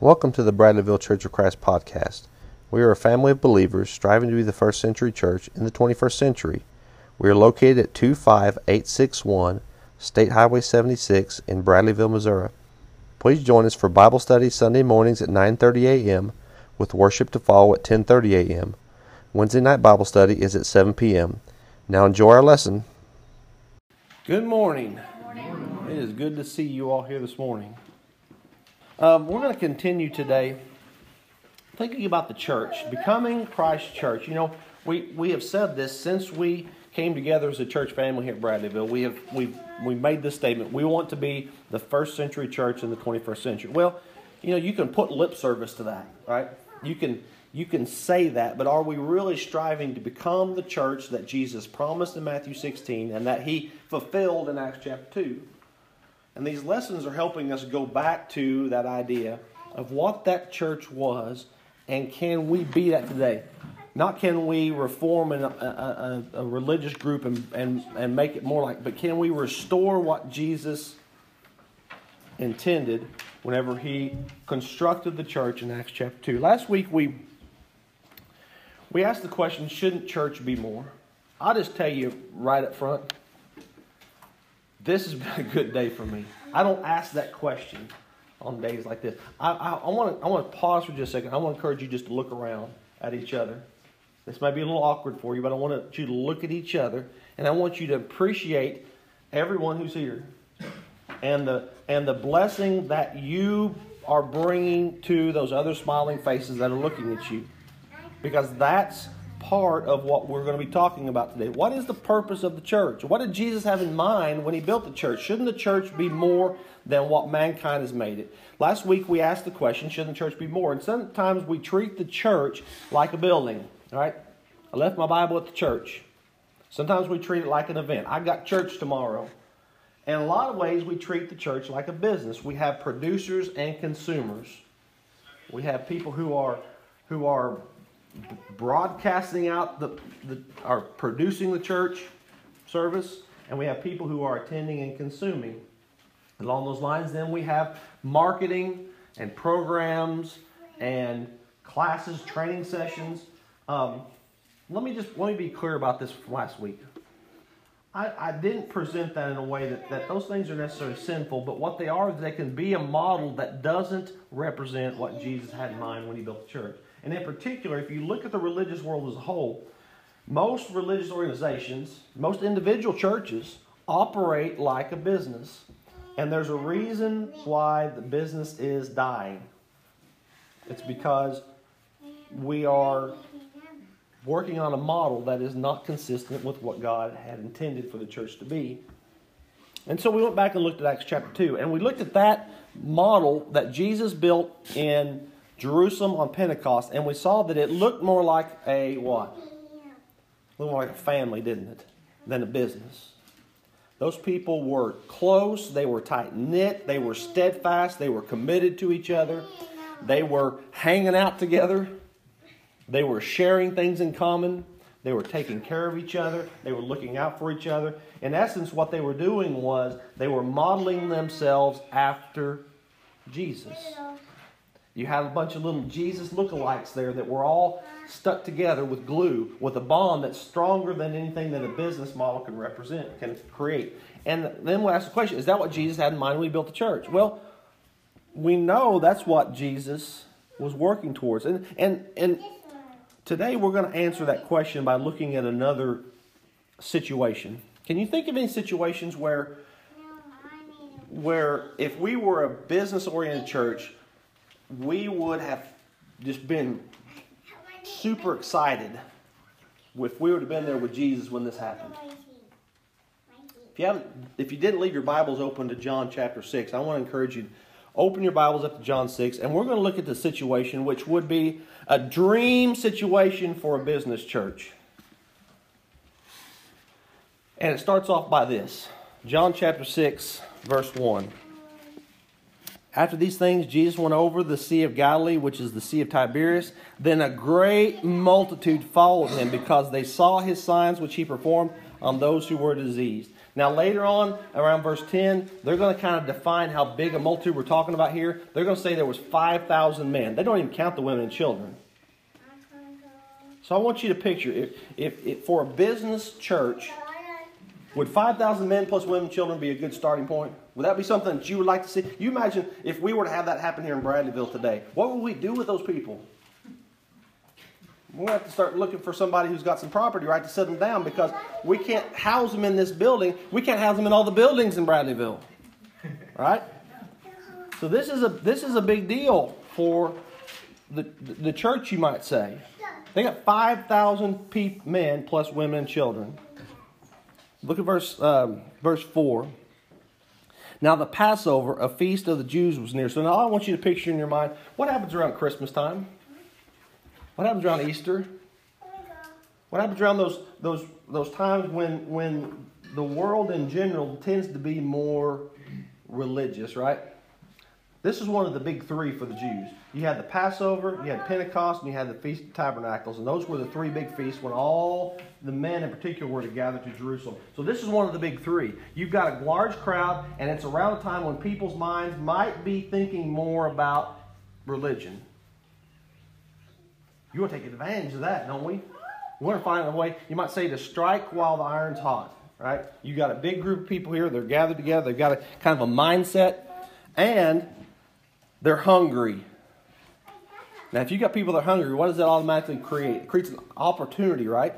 Welcome to the Bradleyville Church of Christ podcast. We are a family of believers striving to be the first century church in the 21st century. We are located at 25861 State Highway 76 in Bradleyville, Missouri. Please join us for Bible study Sunday mornings at 9:30 a.m. with worship to follow at 10:30 a.m. Wednesday night Bible study is at 7 p.m. Now enjoy our lesson. Good morning. morning. It is good to see you all here this morning. Um, we're going to continue today thinking about the church, becoming Christ's church. You know, we, we have said this since we came together as a church family here at Bradleyville. We have we we made this statement. We want to be the first century church in the 21st century. Well, you know, you can put lip service to that, right? You can you can say that, but are we really striving to become the church that Jesus promised in Matthew 16 and that he fulfilled in Acts chapter 2? And these lessons are helping us go back to that idea of what that church was and can we be that today? Not can we reform a, a, a, a religious group and, and, and make it more like, but can we restore what Jesus intended whenever he constructed the church in Acts chapter 2. Last week we we asked the question, shouldn't church be more? I'll just tell you right up front, this has been a good day for me. I don't ask that question on days like this. I, I, I want to pause for just a second. I want to encourage you just to look around at each other. This might be a little awkward for you, but I want you to look at each other, and I want you to appreciate everyone who's here, and the and the blessing that you are bringing to those other smiling faces that are looking at you, because that's part of what we're going to be talking about today. What is the purpose of the church? What did Jesus have in mind when he built the church? Shouldn't the church be more than what mankind has made it? Last week we asked the question, shouldn't the church be more? And sometimes we treat the church like a building, all right? I left my Bible at the church. Sometimes we treat it like an event. I got church tomorrow. In a lot of ways, we treat the church like a business. We have producers and consumers. We have people who are who are broadcasting out the, the are producing the church service, and we have people who are attending and consuming. Along those lines, then we have marketing and programs and classes, training sessions. Um, let me just let me be clear about this from last week. I, I didn't present that in a way that, that those things are necessarily sinful, but what they are they can be a model that doesn't represent what Jesus had in mind when he built the church. And in particular, if you look at the religious world as a whole, most religious organizations, most individual churches operate like a business. And there's a reason why the business is dying. It's because we are working on a model that is not consistent with what God had intended for the church to be. And so we went back and looked at Acts chapter 2, and we looked at that model that Jesus built in Jerusalem on Pentecost, and we saw that it looked more like a what? Little more like a family, didn't it? Than a business. Those people were close, they were tight knit, they were steadfast, they were committed to each other, they were hanging out together, they were sharing things in common, they were taking care of each other, they were looking out for each other. In essence, what they were doing was they were modeling themselves after Jesus. You had a bunch of little Jesus lookalikes there that were all stuck together with glue, with a bond that's stronger than anything that a business model can represent, can create. And then we'll ask the question is that what Jesus had in mind when he built the church? Well, we know that's what Jesus was working towards. And, and, and today we're going to answer that question by looking at another situation. Can you think of any situations where, where if we were a business oriented church, we would have just been super excited if we would have been there with Jesus when this happened. If you haven't, if you didn't leave your Bibles open to John chapter six, I want to encourage you. To open your Bibles up to John 6, and we're going to look at the situation which would be a dream situation for a business church. And it starts off by this John chapter 6, verse 1. After these things, Jesus went over the Sea of Galilee, which is the Sea of Tiberias. Then a great multitude followed him because they saw his signs which he performed on those who were diseased. Now, later on, around verse 10, they're going to kind of define how big a multitude we're talking about here. They're going to say there was 5,000 men. They don't even count the women and children. So I want you to picture if, if, if for a business church, would 5,000 men plus women and children be a good starting point? Would that be something that you would like to see? You imagine if we were to have that happen here in Bradleyville today. What would we do with those people? We'll have to start looking for somebody who's got some property, right, to set them down because we can't house them in this building. We can't house them in all the buildings in Bradleyville, right? So this is a this is a big deal for the the church, you might say. They got five thousand men plus women and children. Look at verse um, verse four. Now the Passover, a feast of the Jews, was near. So now I want you to picture in your mind what happens around Christmas time. What happens around Easter? What happens around those those those times when when the world in general tends to be more religious, right? This is one of the big three for the Jews. You had the Passover, you had Pentecost, and you had the Feast of Tabernacles, and those were the three big feasts when all the men in particular were to gather to Jerusalem. So this is one of the big three. You've got a large crowd, and it's around a time when people's minds might be thinking more about religion. You want to take advantage of that, don't we? We want to find a way, you might say, to strike while the iron's hot, right? You've got a big group of people here, they're gathered together, they've got a kind of a mindset, and they're hungry. Now, if you got people that are hungry, what does that automatically create? It creates an opportunity, right?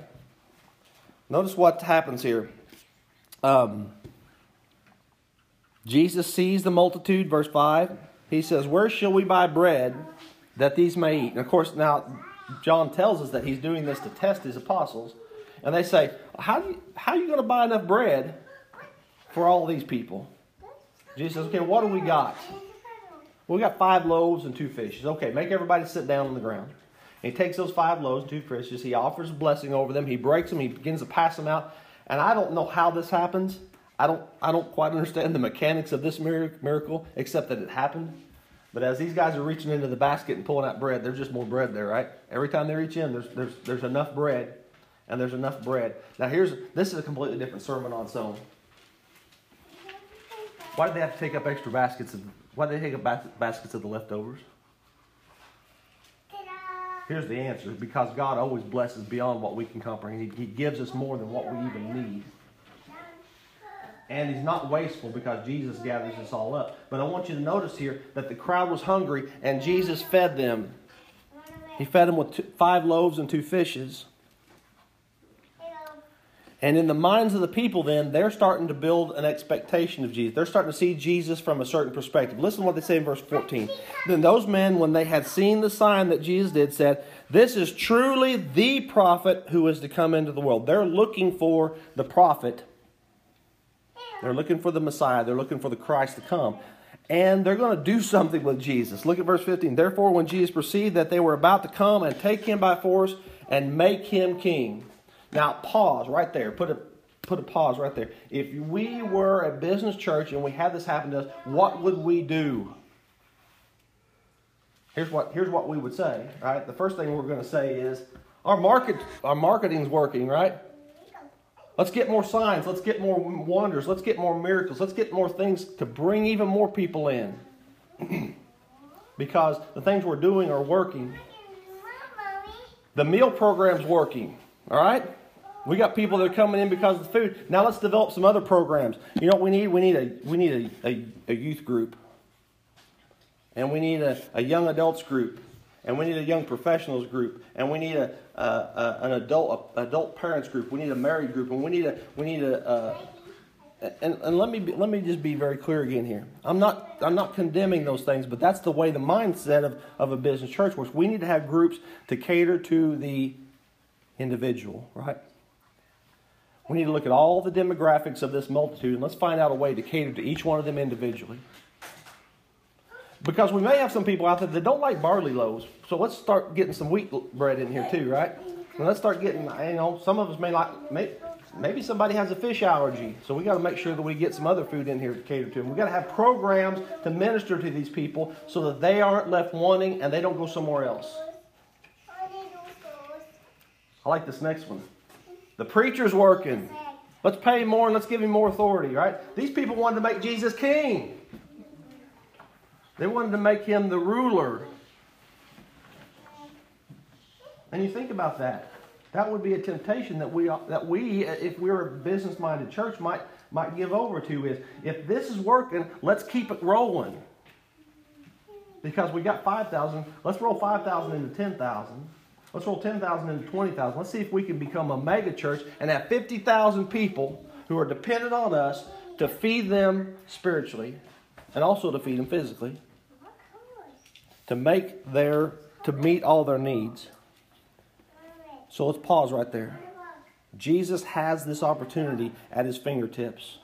Notice what happens here. Um, Jesus sees the multitude, verse 5. He says, Where shall we buy bread that these may eat? And of course, now John tells us that he's doing this to test his apostles. And they say, How, do you, how are you going to buy enough bread for all these people? Jesus says, Okay, what do we got? We got five loaves and two fishes. Okay, make everybody sit down on the ground. And he takes those five loaves and two fishes. He offers a blessing over them. He breaks them. He begins to pass them out. And I don't know how this happens. I don't, I don't quite understand the mechanics of this miracle, except that it happened. But as these guys are reaching into the basket and pulling out bread, there's just more bread there, right? Every time they reach in, there's, there's, there's enough bread, and there's enough bread. Now, here's this is a completely different sermon on its own. Why did they have to take up extra baskets? Of, why they take up baskets of the leftovers? Here's the answer because God always blesses beyond what we can comprehend. He, he gives us more than what we even need. And he's not wasteful because Jesus gathers us all up. But I want you to notice here that the crowd was hungry and Jesus fed them. He fed them with two, five loaves and two fishes. And in the minds of the people, then, they're starting to build an expectation of Jesus. They're starting to see Jesus from a certain perspective. Listen to what they say in verse 14. Then those men, when they had seen the sign that Jesus did, said, This is truly the prophet who is to come into the world. They're looking for the prophet they're looking for the Messiah. They're looking for the Christ to come. And they're going to do something with Jesus. Look at verse 15. Therefore, when Jesus perceived that they were about to come and take him by force and make him king. Now, pause right there. Put a, put a pause right there. If we were a business church and we had this happen to us, what would we do? Here's what, here's what we would say, right? The first thing we're going to say is our market our marketing's working, right? Let's get more signs. Let's get more wonders. Let's get more miracles. Let's get more things to bring even more people in. because the things we're doing are working. The meal program's working. All right? We got people that are coming in because of the food. Now let's develop some other programs. You know what we need? We need a we need a, a, a youth group. And we need a, a young adults group and we need a young professionals group, and we need a, a, a an adult adult parents group. We need a married group, and we need a we need a. and, and let me be, let me just be very clear again here. I'm not I'm not condemning those things, but that's the way the mindset of, of a business church works. We need to have groups to cater to the individual, right? We need to look at all the demographics of this multitude and let's find out a way to cater to each one of them individually. Because we may have some people out there that don't like barley loaves. So let's start getting some wheat bread in here too, right? And let's start getting, you know, some of us may like, may, maybe somebody has a fish allergy. So we got to make sure that we get some other food in here to cater to them. We got to have programs to minister to these people so that they aren't left wanting and they don't go somewhere else. I like this next one. The preacher's working. Let's pay more and let's give him more authority, right? These people wanted to make Jesus king. They wanted to make him the ruler. And you think about that. That would be a temptation that we, that we if we are a business minded church, might, might give over to is if this is working, let's keep it rolling. Because we got 5,000, let's roll 5,000 into 10,000. Let's roll 10,000 into 20,000. Let's see if we can become a mega church and have 50,000 people who are dependent on us to feed them spiritually and also to feed them physically to make their to meet all their needs. So let's pause right there. Jesus has this opportunity at his fingertips.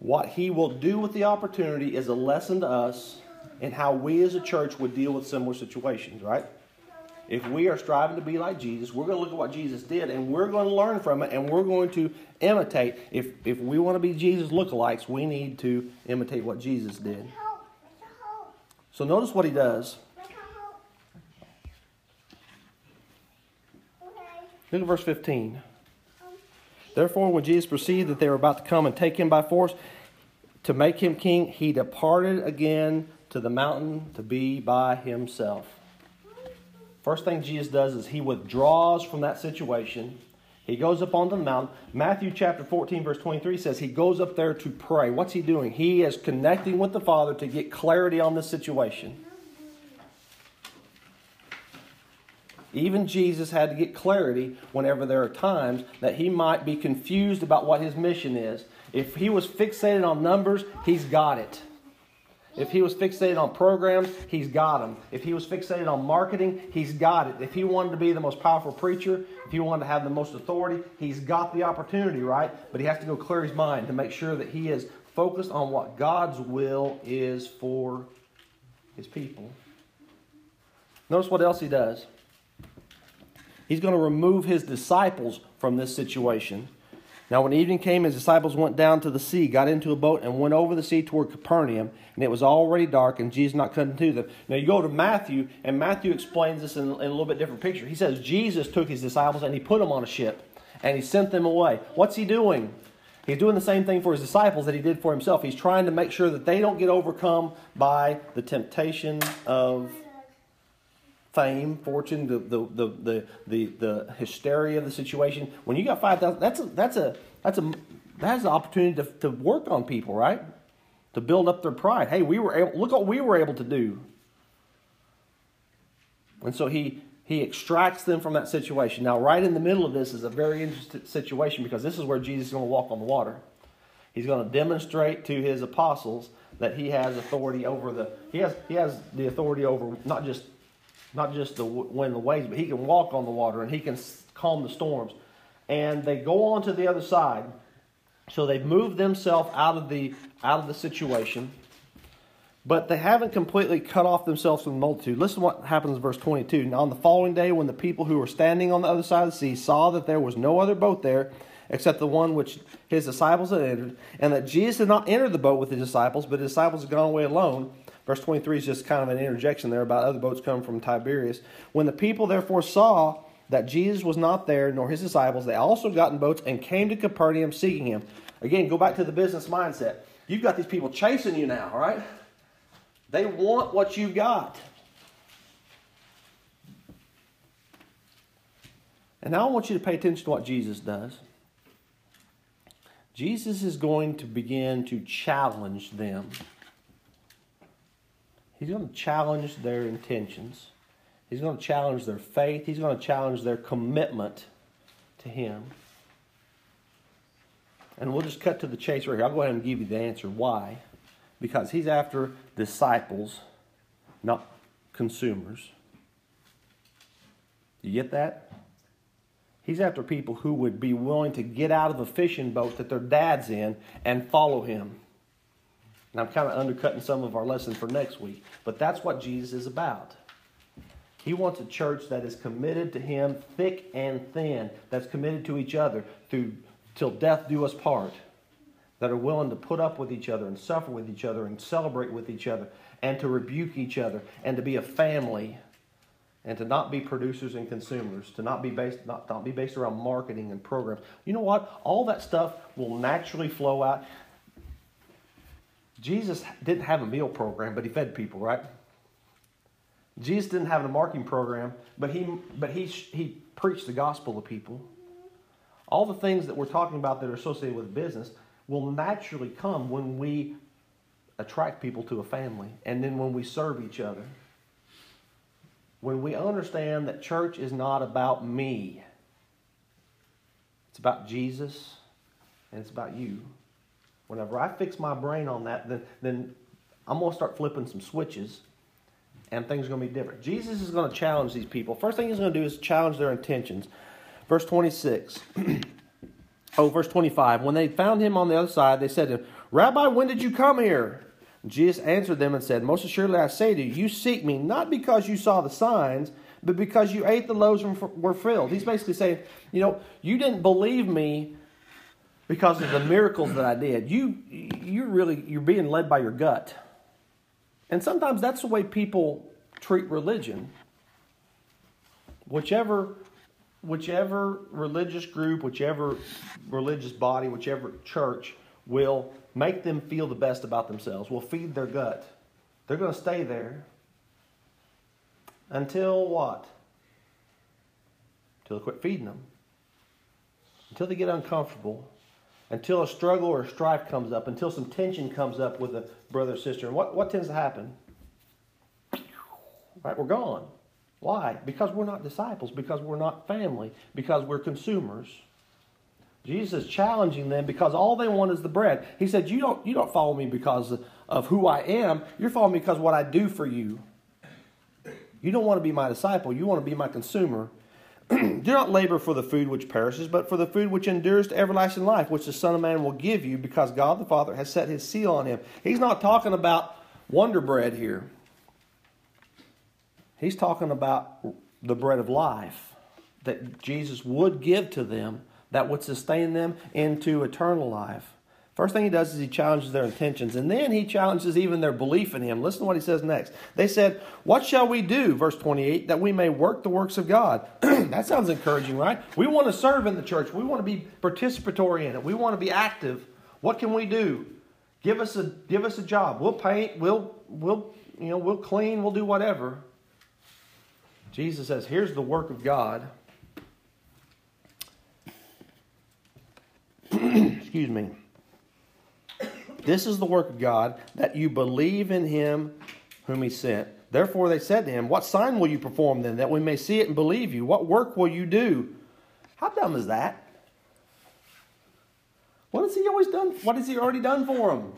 What he will do with the opportunity is a lesson to us in how we as a church would deal with similar situations, right? If we are striving to be like Jesus, we're going to look at what Jesus did and we're going to learn from it and we're going to imitate. If, if we want to be Jesus lookalikes, we need to imitate what Jesus did. So notice what he does. Look at verse 15. Therefore, when Jesus perceived that they were about to come and take him by force to make him king, he departed again to the mountain to be by himself. First thing Jesus does is he withdraws from that situation. He goes up onto the mountain. Matthew chapter 14, verse 23 says he goes up there to pray. What's he doing? He is connecting with the Father to get clarity on this situation. Even Jesus had to get clarity whenever there are times that he might be confused about what his mission is. If he was fixated on numbers, he's got it. If he was fixated on programs, he's got them. If he was fixated on marketing, he's got it. If he wanted to be the most powerful preacher, if he wanted to have the most authority, he's got the opportunity, right? But he has to go clear his mind to make sure that he is focused on what God's will is for his people. Notice what else he does. He's going to remove his disciples from this situation. Now, when evening came, his disciples went down to the sea, got into a boat, and went over the sea toward Capernaum. And it was already dark, and Jesus not coming to them. Now, you go to Matthew, and Matthew explains this in, in a little bit different picture. He says Jesus took his disciples and he put them on a ship, and he sent them away. What's he doing? He's doing the same thing for his disciples that he did for himself. He's trying to make sure that they don't get overcome by the temptation of fame, fortune, the the the the the, the hysteria of the situation. When you got five thousand, that's a that's a that's a that's an opportunity to, to work on people, right? To build up their pride. Hey, we were able. Look what we were able to do. And so he he extracts them from that situation. Now, right in the middle of this is a very interesting situation because this is where Jesus is going to walk on the water. He's going to demonstrate to his apostles that he has authority over the he has he has the authority over not just not just the wind the waves, but he can walk on the water and he can calm the storms. And they go on to the other side. So they've moved themselves out of the out of the situation, but they haven't completely cut off themselves from the multitude. Listen to what happens in verse 22. Now, on the following day, when the people who were standing on the other side of the sea saw that there was no other boat there except the one which his disciples had entered, and that Jesus had not entered the boat with his disciples, but his disciples had gone away alone, Verse 23 is just kind of an interjection there about other boats coming from Tiberias. When the people therefore saw that Jesus was not there, nor his disciples, they also got in boats and came to Capernaum seeking him. Again, go back to the business mindset. You've got these people chasing you now, right? They want what you've got. And now I want you to pay attention to what Jesus does. Jesus is going to begin to challenge them. He's going to challenge their intentions. He's going to challenge their faith. He's going to challenge their commitment to Him. And we'll just cut to the chase right here. I'll go ahead and give you the answer. Why? Because He's after disciples, not consumers. You get that? He's after people who would be willing to get out of a fishing boat that their dad's in and follow him. And I'm kind of undercutting some of our lessons for next week. But that's what Jesus is about. He wants a church that is committed to Him thick and thin, that's committed to each other through till death do us part, that are willing to put up with each other and suffer with each other and celebrate with each other and to rebuke each other and to be a family and to not be producers and consumers, to not be based not, not be based around marketing and programs. You know what? All that stuff will naturally flow out. Jesus didn't have a meal program, but he fed people, right? Jesus didn't have a marketing program, but he but he he preached the gospel to people. All the things that we're talking about that are associated with business will naturally come when we attract people to a family and then when we serve each other. When we understand that church is not about me, it's about Jesus and it's about you. Whenever I fix my brain on that, then, then I'm going to start flipping some switches and things are going to be different. Jesus is going to challenge these people. First thing he's going to do is challenge their intentions. Verse 26. oh, verse 25. When they found him on the other side, they said to him, Rabbi, when did you come here? Jesus answered them and said, Most assuredly I say to you, you seek me not because you saw the signs, but because you ate the loaves and were filled. He's basically saying, you know, you didn't believe me because of the miracles that I did. You, you really, you're being led by your gut. And sometimes that's the way people treat religion. Whichever, whichever religious group, whichever religious body, whichever church will make them feel the best about themselves, will feed their gut. They're going to stay there until what? Until they quit feeding them. Until they get uncomfortable. Until a struggle or a strife comes up. Until some tension comes up with a brother or sister. And what, what tends to happen? Right, we're gone. Why? Because we're not disciples, because we're not family, because we're consumers. Jesus is challenging them because all they want is the bread. He said, You don't, you don't follow me because of who I am. You're following me because what I do for you. You don't want to be my disciple. You want to be my consumer. do not labor for the food which perishes, but for the food which endures to everlasting life, which the Son of Man will give you, because God the Father has set his seal on him. He's not talking about wonder bread here. He's talking about the bread of life that Jesus would give to them that would sustain them into eternal life. First thing he does is he challenges their intentions, and then he challenges even their belief in him. Listen to what he says next. They said, What shall we do, verse 28, that we may work the works of God? that sounds encouraging, right? We want to serve in the church, we want to be participatory in it, we want to be active. What can we do? Give us a give us a job. We'll paint, we'll we'll you know, we'll clean, we'll do whatever. Jesus says, Here's the work of God excuse me. This is the work of God, that you believe in him whom he sent. Therefore they said to him, What sign will you perform then, that we may see it and believe you? What work will you do? How dumb is that? What has he always done? What has he already done for them?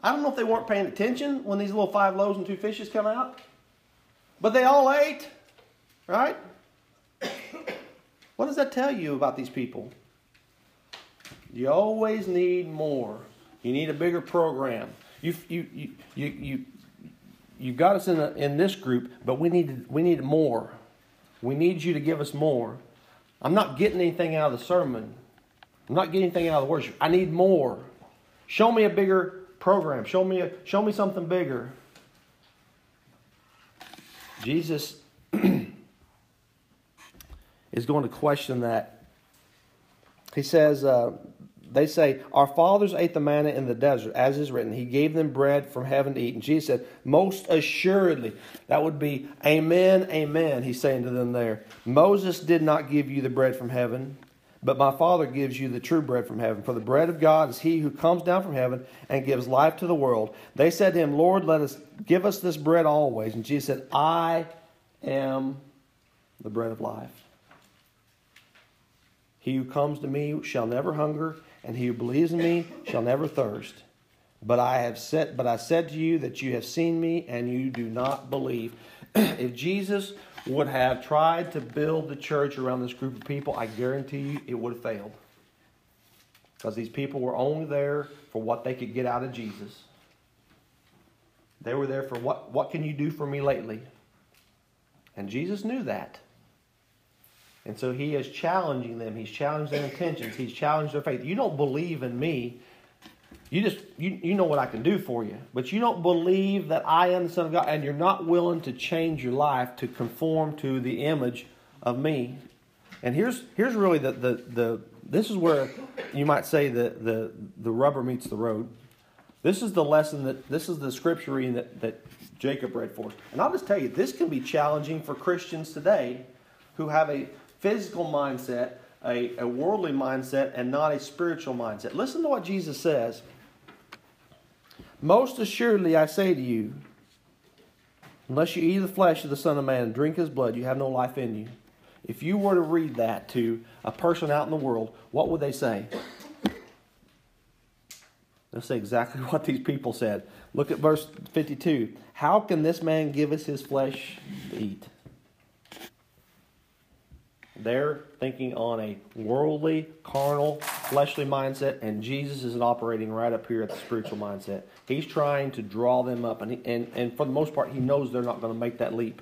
I don't know if they weren't paying attention when these little five loaves and two fishes come out, but they all ate, right? What does that tell you about these people? You always need more. You need a bigger program. You you you you you you've got us in a, in this group, but we need we need more. We need you to give us more. I'm not getting anything out of the sermon. I'm not getting anything out of the worship. I need more. Show me a bigger program. Show me a, show me something bigger. Jesus is going to question that. He says, uh, they say, Our fathers ate the manna in the desert, as is written. He gave them bread from heaven to eat. And Jesus said, Most assuredly, that would be Amen, Amen, he's saying to them there. Moses did not give you the bread from heaven, but my Father gives you the true bread from heaven. For the bread of God is he who comes down from heaven and gives life to the world. They said to him, Lord, let us give us this bread always. And Jesus said, I am the bread of life. He who comes to me shall never hunger, and he who believes in me shall never thirst. But I have said, but I said to you that you have seen me and you do not believe. if Jesus would have tried to build the church around this group of people, I guarantee you it would have failed. Because these people were only there for what they could get out of Jesus. They were there for what, what can you do for me lately? And Jesus knew that. And so he is challenging them. He's challenged their intentions. He's challenged their faith. You don't believe in me You just you, you know what I can do for you, but you don't believe that I am the Son of God, and you're not willing to change your life to conform to the image of me. And here's here's really the the, the this is where you might say the, the the rubber meets the road. This is the lesson that this is the scripture reading that, that Jacob read for us. And I'll just tell you, this can be challenging for Christians today who have a physical mindset, a, a worldly mindset, and not a spiritual mindset. Listen to what Jesus says. Most assuredly I say to you, unless you eat the flesh of the Son of Man and drink his blood, you have no life in you. If you were to read that to a person out in the world, what would they say? They'll say exactly what these people said. Look at verse 52. How can this man give us his flesh to eat? They're thinking on a worldly, carnal, fleshly mindset, and Jesus is operating right up here at the spiritual mindset. He's trying to draw them up, and, he, and, and for the most part, he knows they're not going to make that leap.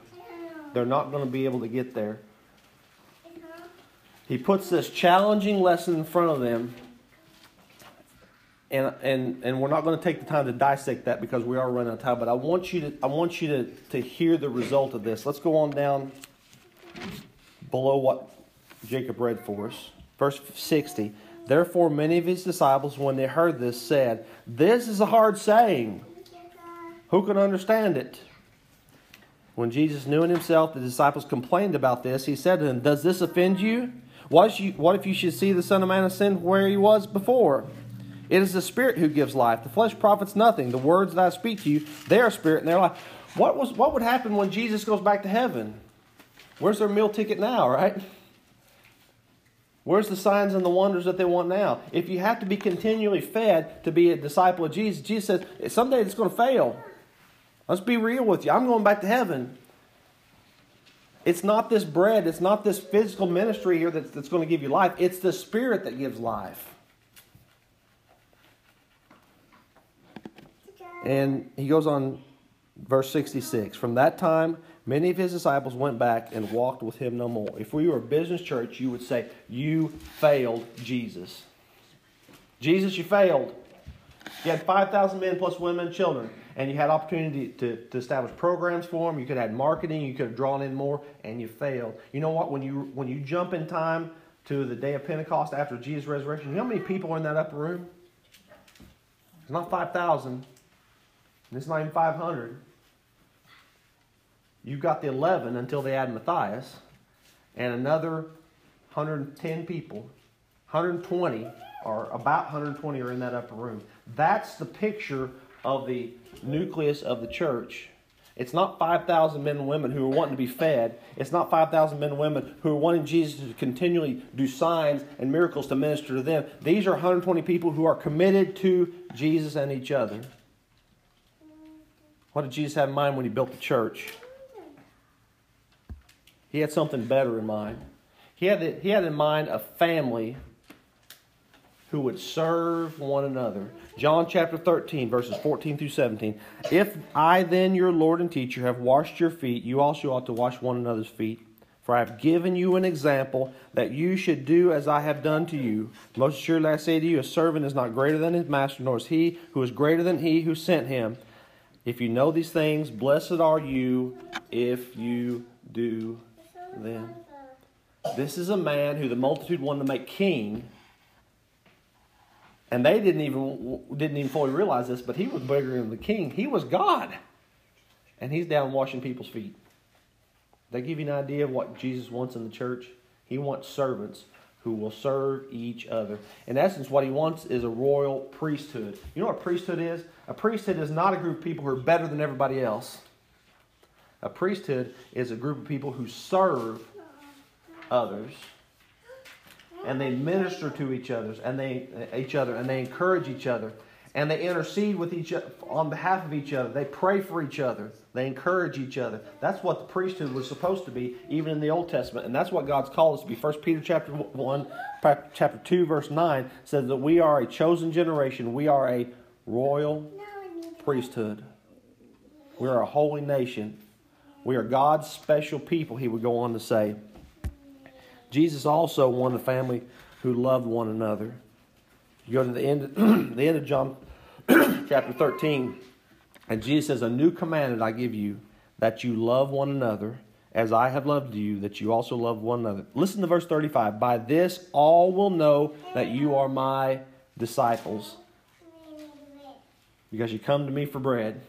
They're not going to be able to get there. He puts this challenging lesson in front of them. And, and, and we're not going to take the time to dissect that because we are running out of time. But I want you to I want you to, to hear the result of this. Let's go on down below what Jacob read for us. Verse 60. Therefore, many of his disciples, when they heard this, said, This is a hard saying. Who can understand it? When Jesus knew in himself the disciples complained about this, he said to them, Does this offend you? What if you, should see the Son of Man ascend where he was before? It is the Spirit who gives life. The flesh profits nothing. The words that I speak to you, they are spirit and they're life. What, was, what would happen when Jesus goes back to heaven? Where's their meal ticket now, right? Where's the signs and the wonders that they want now? If you have to be continually fed to be a disciple of Jesus, Jesus says, someday it's going to fail. Let's be real with you. I'm going back to heaven. It's not this bread, it's not this physical ministry here that's, that's going to give you life. It's the Spirit that gives life. And he goes on, verse 66 From that time, many of his disciples went back and walked with him no more. If we were a business church, you would say, You failed Jesus. Jesus, you failed. You had 5,000 men plus women and children and you had opportunity to, to establish programs for them. You could have marketing. You could have drawn in more, and you failed. You know what? When you when you jump in time to the day of Pentecost after Jesus' resurrection, you know how many people are in that upper room? It's not five thousand. It's not even five hundred. You've got the eleven until they add Matthias, and another 110 people, 120 or about 120 are in that upper room. That's the picture of the nucleus of the church. It's not 5,000 men and women who are wanting to be fed. It's not 5,000 men and women who are wanting Jesus to continually do signs and miracles to minister to them. These are 120 people who are committed to Jesus and each other. What did Jesus have in mind when he built the church? He had something better in mind. He had, he had in mind a family who would serve one another. John chapter 13, verses 14 through 17. If I then, your Lord and teacher, have washed your feet, you also ought to wash one another's feet. For I have given you an example that you should do as I have done to you. Most surely I say to you, a servant is not greater than his master, nor is he who is greater than he who sent him. If you know these things, blessed are you if you do them. This is a man who the multitude wanted to make king and they didn't even didn't even fully realize this, but he was bigger than the king. He was God, and he's down washing people's feet. They give you an idea of what Jesus wants in the church. He wants servants who will serve each other. In essence, what he wants is a royal priesthood. You know what a priesthood is? A priesthood is not a group of people who are better than everybody else. A priesthood is a group of people who serve others and they minister to each other and they each other and they encourage each other and they intercede with each on behalf of each other. They pray for each other. They encourage each other. That's what the priesthood was supposed to be, even in the Old Testament, and that's what God's called us to be. First Peter chapter one, chapter two, verse nine says that we are a chosen generation. We are a royal priesthood. We are a holy nation. We are God's special people. He would go on to say. Jesus also wanted a family who loved one another. You go to the end, the end of John chapter 13. And Jesus says, A new commandment I give you, that you love one another as I have loved you, that you also love one another. Listen to verse 35. By this all will know that you are my disciples. Because you come to me for bread,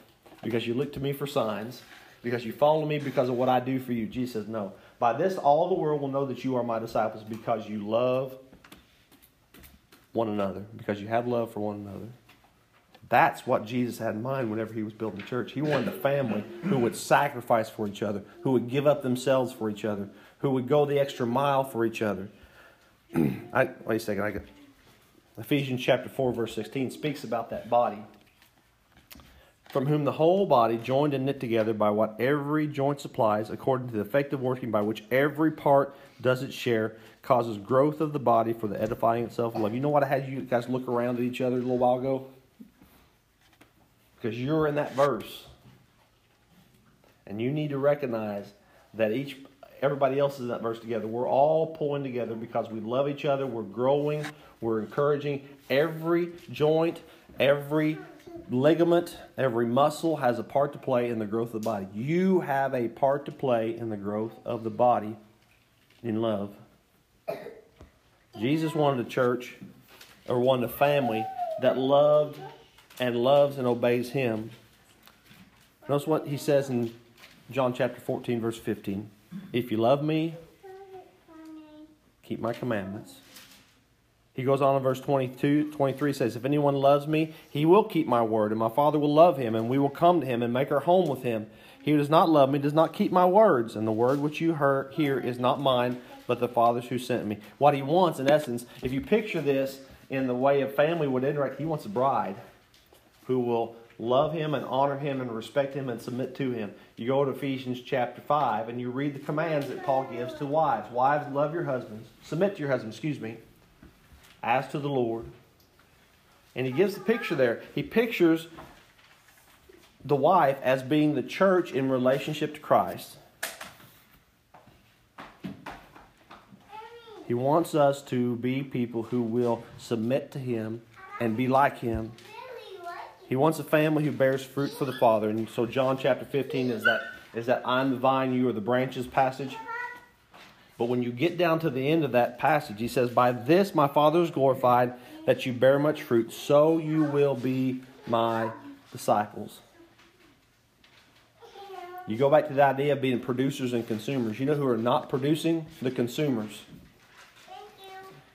because you look to me for signs, because you follow me because of what I do for you. Jesus says, No. By this all the world will know that you are my disciples because you love one another, because you have love for one another. That's what Jesus had in mind whenever he was building the church. He wanted a family who would sacrifice for each other, who would give up themselves for each other, who would go the extra mile for each other. I, wait a second. I got, Ephesians chapter 4, verse 16 speaks about that body. From whom the whole body, joined and knit together by what every joint supplies, according to the effective working by which every part does its share, causes growth of the body for the edifying itself of love. You know what I had you guys look around at each other a little while ago? because you're in that verse. And you need to recognize that each everybody else is in that verse together. We're all pulling together because we love each other, we're growing, we're encouraging. Every joint, every ligament, every muscle has a part to play in the growth of the body. You have a part to play in the growth of the body in love. Jesus wanted a church or wanted a family that loved and loves and obeys him. Notice what he says in John chapter 14, verse 15. If you love me, keep my commandments. He goes on in verse 22, 23 says, If anyone loves me, he will keep my word, and my Father will love him, and we will come to him and make our home with him. He who does not love me does not keep my words, and the word which you hear, hear is not mine, but the Father's who sent me. What he wants, in essence, if you picture this in the way a family would interact, he wants a bride who will love him and honor him and respect him and submit to him. You go to Ephesians chapter 5 and you read the commands that Paul gives to wives. Wives, love your husbands. Submit to your husband, excuse me, as to the Lord. And he gives the picture there. He pictures the wife as being the church in relationship to Christ. He wants us to be people who will submit to him and be like him he wants a family who bears fruit for the Father. And so John chapter 15 is that is that I'm the vine, you are the branches passage. But when you get down to the end of that passage, he says, By this my Father is glorified, that you bear much fruit, so you will be my disciples. You go back to the idea of being producers and consumers. You know who are not producing? The consumers.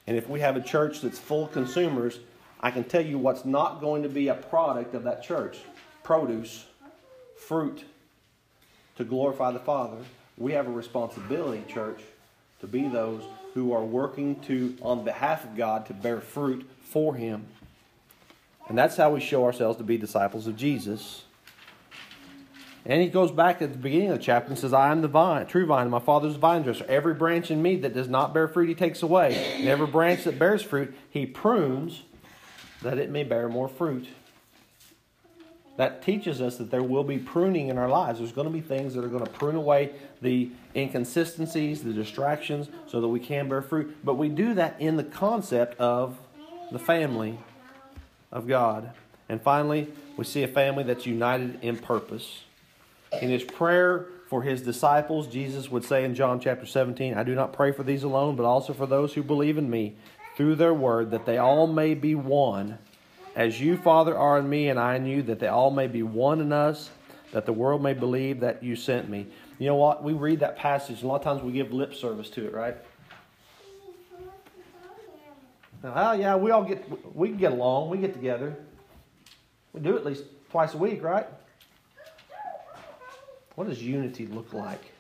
And if we have a church that's full of consumers, I can tell you what's not going to be a product of that church produce, fruit to glorify the Father. We have a responsibility, church, to be those who are working to on behalf of God to bear fruit for him. And that's how we show ourselves to be disciples of Jesus. And he goes back at the beginning of the chapter and says, I am the vine, true vine, and my father's vine dresser. Every branch in me that does not bear fruit, he takes away. And every branch that bears fruit, he prunes that it may bear more fruit. That teaches us that there will be pruning in our lives. There's going to be things that are going to prune away the inconsistencies, the distractions, so that we can bear fruit. But we do that in the concept of the family of God. And finally, we see a family that's united in purpose. In his prayer for his disciples, Jesus would say in John chapter 17, I do not pray for these alone, but also for those who believe in me through their word, that they all may be one, as you, Father, are in me and I in you, that they all may be one in us, that the world may believe that you sent me. You know what? We read that passage, and a lot of times we give lip service to it, right? Oh, yeah, we all get, we can get along, we get together. We do at least twice a week, right? What does unity look like?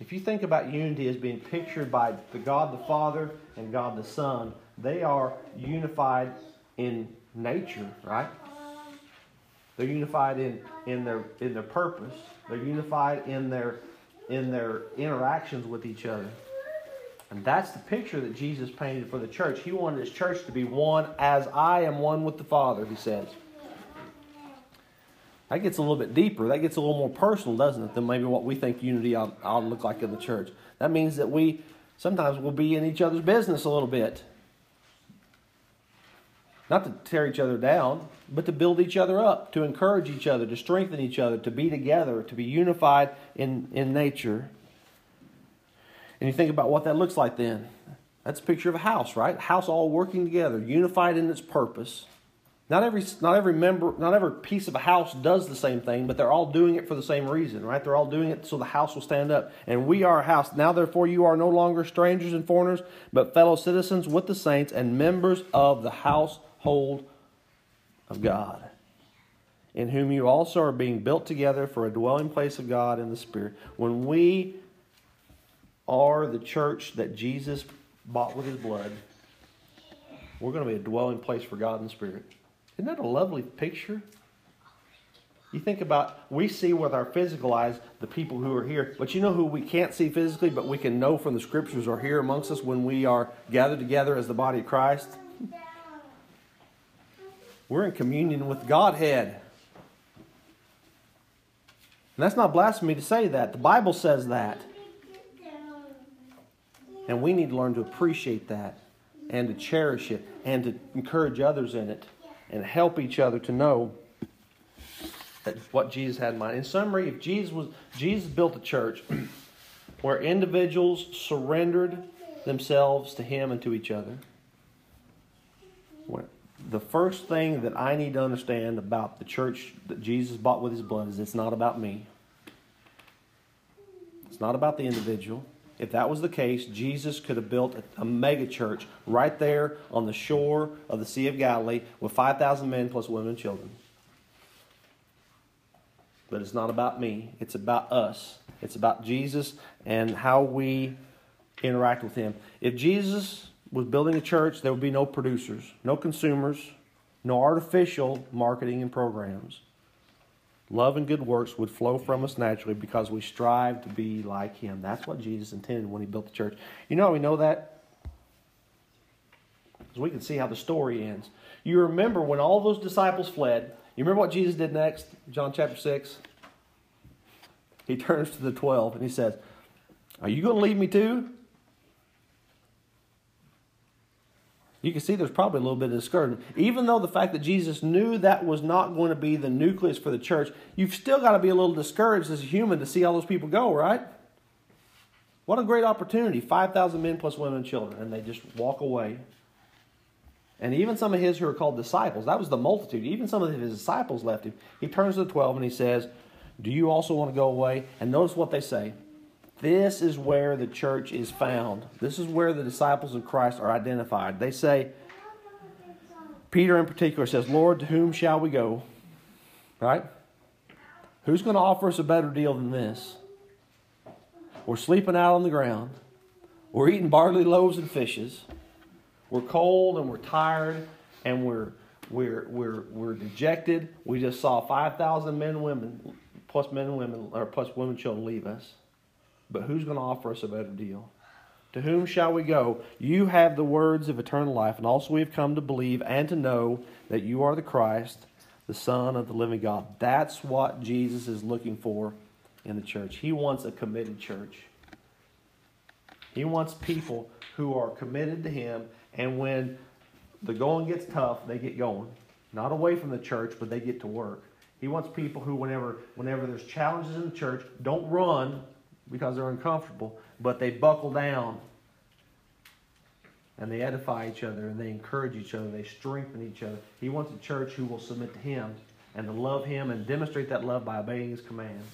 If you think about unity as being pictured by the God the Father and God the Son, they are unified in nature, right? They're unified in, in their in their purpose. They're unified in their in their interactions with each other. And that's the picture that Jesus painted for the church. He wanted his church to be one as I am one with the Father, he says. That gets a little bit deeper. That gets a little more personal, doesn't it, than maybe what we think unity ought, ought to look like in the church. That means that we sometimes will be in each other's business a little bit. Not to tear each other down, but to build each other up, to encourage each other, to strengthen each other, to be together, to be unified in, in nature. And you think about what that looks like then. That's a picture of a house, right? A house all working together, unified in its purpose. Not every, not every member, not every piece of a house does the same thing, but they're all doing it for the same reason, right? They're all doing it so the house will stand up. And we are a house. Now, therefore, you are no longer strangers and foreigners, but fellow citizens with the saints and members of the household of God, in whom you also are being built together for a dwelling place of God in the Spirit. When we are the church that Jesus bought with his blood, we're going to be a dwelling place for God in Spirit. Isn't that a lovely picture? You think about, we see with our physical eyes the people who are here, but you know who we can't see physically, but we can know from the scriptures are here amongst us when we are gathered together as the body of Christ? We're in communion with Godhead. And that's not blasphemy to say that. The Bible says that. And we need to learn to appreciate that and to cherish it and to encourage others in it and help each other to know that what Jesus had in mind. In summary, if Jesus was Jesus built a church where individuals surrendered themselves to him and to each other. The first thing that I need to understand about the church that Jesus bought with his blood is it's not about me. It's not about the individual. If that was the case, Jesus could have built a, a mega church right there on the shore of the Sea of Galilee with 5,000 men plus women and children. But it's not about me, it's about us. It's about Jesus and how we interact with Him. If Jesus was building a church, there would be no producers, no consumers, no artificial marketing and programs. Love and good works would flow from us naturally because we strive to be like Him. That's what Jesus intended when He built the church. You know how we know that? Because we can see how the story ends. You remember when all those disciples fled, you remember what Jesus did next? John chapter 6? He turns to the 12 and He says, Are you going to leave me too? You can see there's probably a little bit of discouragement. Even though the fact that Jesus knew that was not going to be the nucleus for the church, you've still got to be a little discouraged as a human to see all those people go, right? What a great opportunity. 5,000 men plus women and children, and they just walk away. And even some of his who are called disciples, that was the multitude, even some of his disciples left him. He turns to the 12 and he says, Do you also want to go away? And notice what they say. This is where the church is found. This is where the disciples of Christ are identified. They say, Peter in particular says, Lord, to whom shall we go? Right? Who's going to offer us a better deal than this? We're sleeping out on the ground. We're eating barley loaves and fishes. We're cold and we're tired and we're we're we're we're dejected. We just saw five thousand men and women, plus men and women, or plus women children leave us. But who's going to offer us a better deal? To whom shall we go? You have the words of eternal life, and also we have come to believe and to know that you are the Christ, the Son of the living God. That's what Jesus is looking for in the church. He wants a committed church. He wants people who are committed to Him, and when the going gets tough, they get going. Not away from the church, but they get to work. He wants people who, whenever, whenever there's challenges in the church, don't run, because they're uncomfortable, but they buckle down and they edify each other and they encourage each other, they strengthen each other. He wants a church who will submit to Him and to love Him and demonstrate that love by obeying His commands.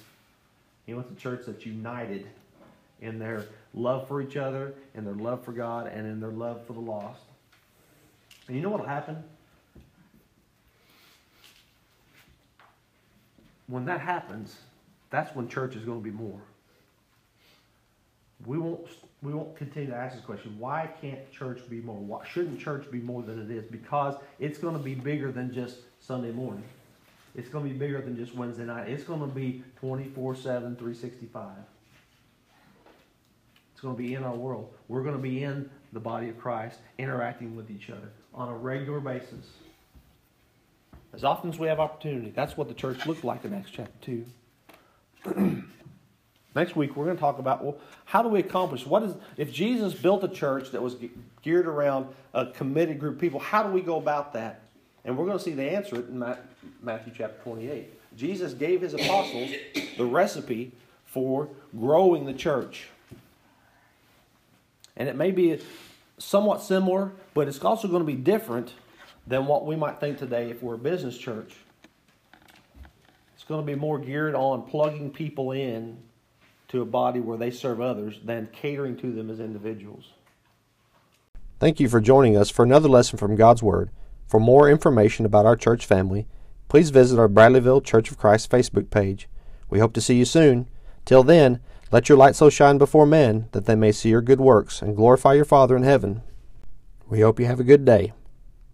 He wants a church that's united in their love for each other, in their love for God, and in their love for the lost. And you know what will happen? When that happens, that's when church is going to be more we won't we won't continue to ask this question. Why can't church be more? Why shouldn't church be more than it is? Because it's going to be bigger than just Sunday morning. It's going to be bigger than just Wednesday night. It's going to be 24 7, 365. It's going to be in our world. We're going to be in the body of Christ, interacting with each other on a regular basis. As often as we have opportunity. That's what the church looked like in Acts chapter 2. Next week, we're going to talk about well, how do we accomplish what is if Jesus built a church that was geared around a committed group of people? How do we go about that? And we're going to see the answer in Matthew chapter 28. Jesus gave his apostles the recipe for growing the church. And it may be somewhat similar, but it's also going to be different than what we might think today if we're a business church. It's going to be more geared on plugging people in to a body where they serve others than catering to them as individuals. Thank you for joining us for another lesson from God's Word. For more information about our church family, please visit our Bradleyville Church of Christ Facebook page. We hope to see you soon. Till then, let your light so shine before men that they may see your good works and glorify your Father in heaven. We hope you have a good day.